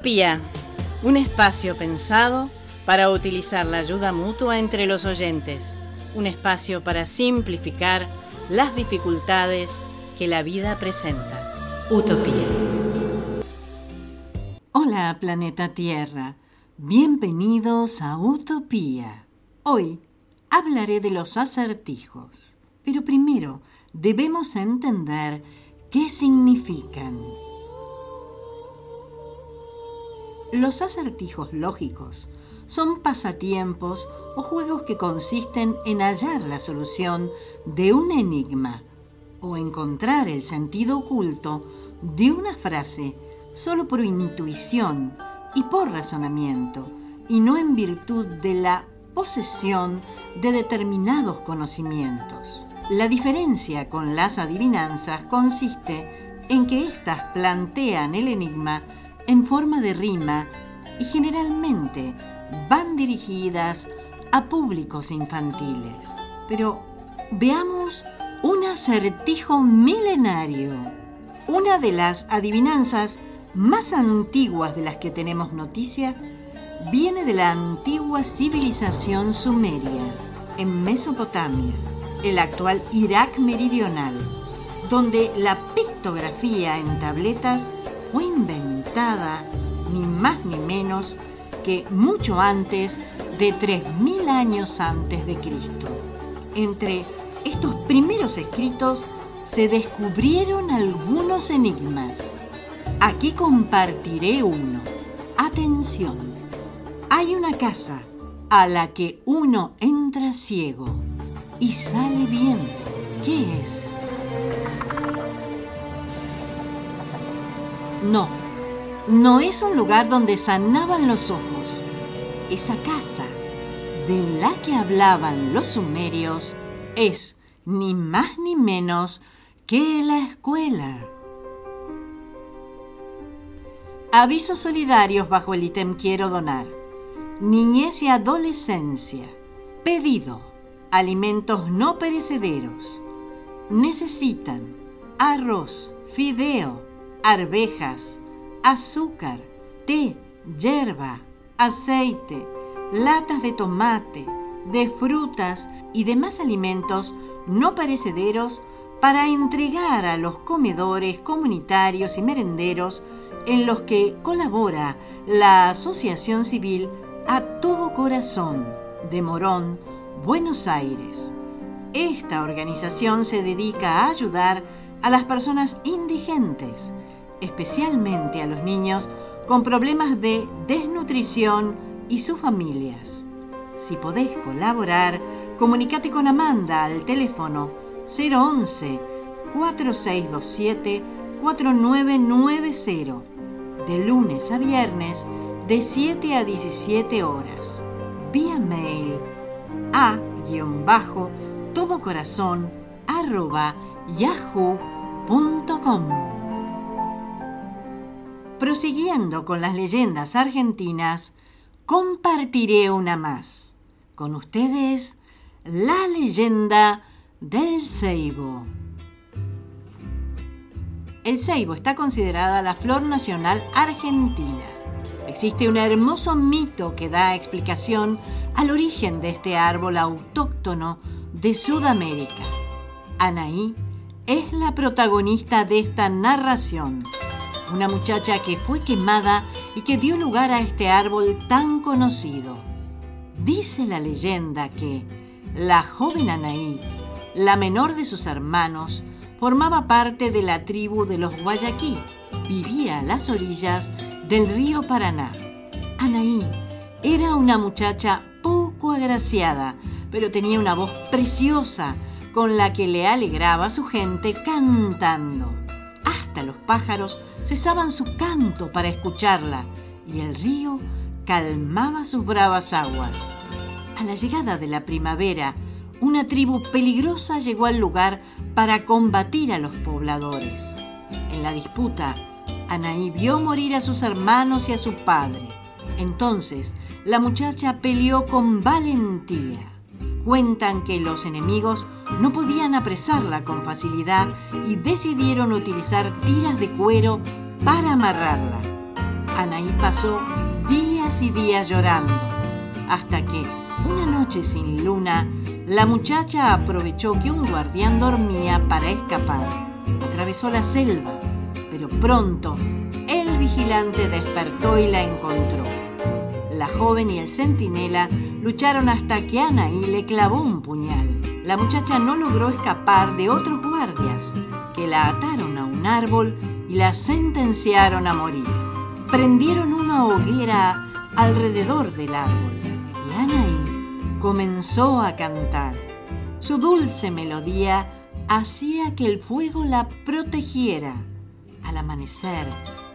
Utopía, un espacio pensado para utilizar la ayuda mutua entre los oyentes, un espacio para simplificar las dificultades que la vida presenta. Utopía. Hola planeta Tierra, bienvenidos a Utopía. Hoy hablaré de los acertijos, pero primero debemos entender qué significan. Los acertijos lógicos son pasatiempos o juegos que consisten en hallar la solución de un enigma o encontrar el sentido oculto de una frase solo por intuición y por razonamiento, y no en virtud de la posesión de determinados conocimientos. La diferencia con las adivinanzas consiste en que éstas plantean el enigma en forma de rima y generalmente van dirigidas a públicos infantiles. Pero veamos un acertijo milenario, una de las adivinanzas más antiguas de las que tenemos noticia, viene de la antigua civilización sumeria, en Mesopotamia, el actual Irak meridional, donde la pictografía en tabletas fue inventada ni más ni menos que mucho antes de 3.000 años antes de Cristo. Entre estos primeros escritos se descubrieron algunos enigmas. Aquí compartiré uno. Atención, hay una casa a la que uno entra ciego y sale bien. ¿Qué es? No, no es un lugar donde sanaban los ojos. Esa casa de la que hablaban los sumerios es ni más ni menos que la escuela. Avisos solidarios bajo el ítem quiero donar. Niñez y adolescencia. Pedido. Alimentos no perecederos. Necesitan arroz, fideo, arvejas, azúcar, té, hierba, aceite, latas de tomate, de frutas y demás alimentos no perecederos para entregar a los comedores comunitarios y merenderos en los que colabora la Asociación Civil A Todo Corazón de Morón, Buenos Aires. Esta organización se dedica a ayudar a las personas indigentes especialmente a los niños con problemas de desnutrición y sus familias. Si podés colaborar, comunícate con Amanda al teléfono 011 4627 4990 de lunes a viernes de 7 a 17 horas. Vía mail a arroba yahoo.com. Prosiguiendo con las leyendas argentinas, compartiré una más. Con ustedes, la leyenda del ceibo. El ceibo está considerada la flor nacional argentina. Existe un hermoso mito que da explicación al origen de este árbol autóctono de Sudamérica. Anaí es la protagonista de esta narración una muchacha que fue quemada y que dio lugar a este árbol tan conocido. Dice la leyenda que la joven Anaí, la menor de sus hermanos, formaba parte de la tribu de los Guayaquí. Vivía a las orillas del río Paraná. Anaí era una muchacha poco agraciada, pero tenía una voz preciosa con la que le alegraba a su gente cantando. Hasta los pájaros cesaban su canto para escucharla y el río calmaba sus bravas aguas. A la llegada de la primavera, una tribu peligrosa llegó al lugar para combatir a los pobladores. En la disputa, Anaí vio morir a sus hermanos y a su padre. Entonces, la muchacha peleó con valentía. Cuentan que los enemigos no podían apresarla con facilidad y decidieron utilizar tiras de cuero para amarrarla. Anaí pasó días y días llorando, hasta que, una noche sin luna, la muchacha aprovechó que un guardián dormía para escapar. Atravesó la selva, pero pronto el vigilante despertó y la encontró. La joven y el centinela lucharon hasta que Anaí le clavó un puñal. La muchacha no logró escapar de otros guardias que la ataron a un árbol y la sentenciaron a morir. Prendieron una hoguera alrededor del árbol y Anaí comenzó a cantar. Su dulce melodía hacía que el fuego la protegiera. Al amanecer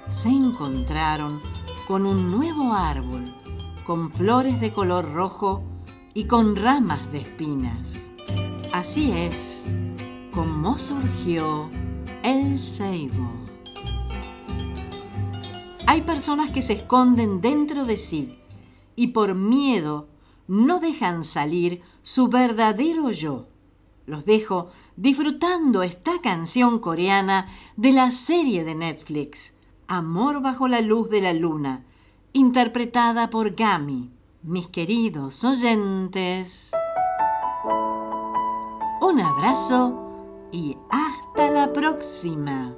se encontraron con un nuevo árbol, con flores de color rojo y con ramas de espinas. Así es como surgió el ceibo. Hay personas que se esconden dentro de sí y por miedo no dejan salir su verdadero yo. Los dejo disfrutando esta canción coreana de la serie de Netflix, Amor bajo la luz de la luna, interpretada por Gami. Mis queridos oyentes, un abrazo y hasta la próxima.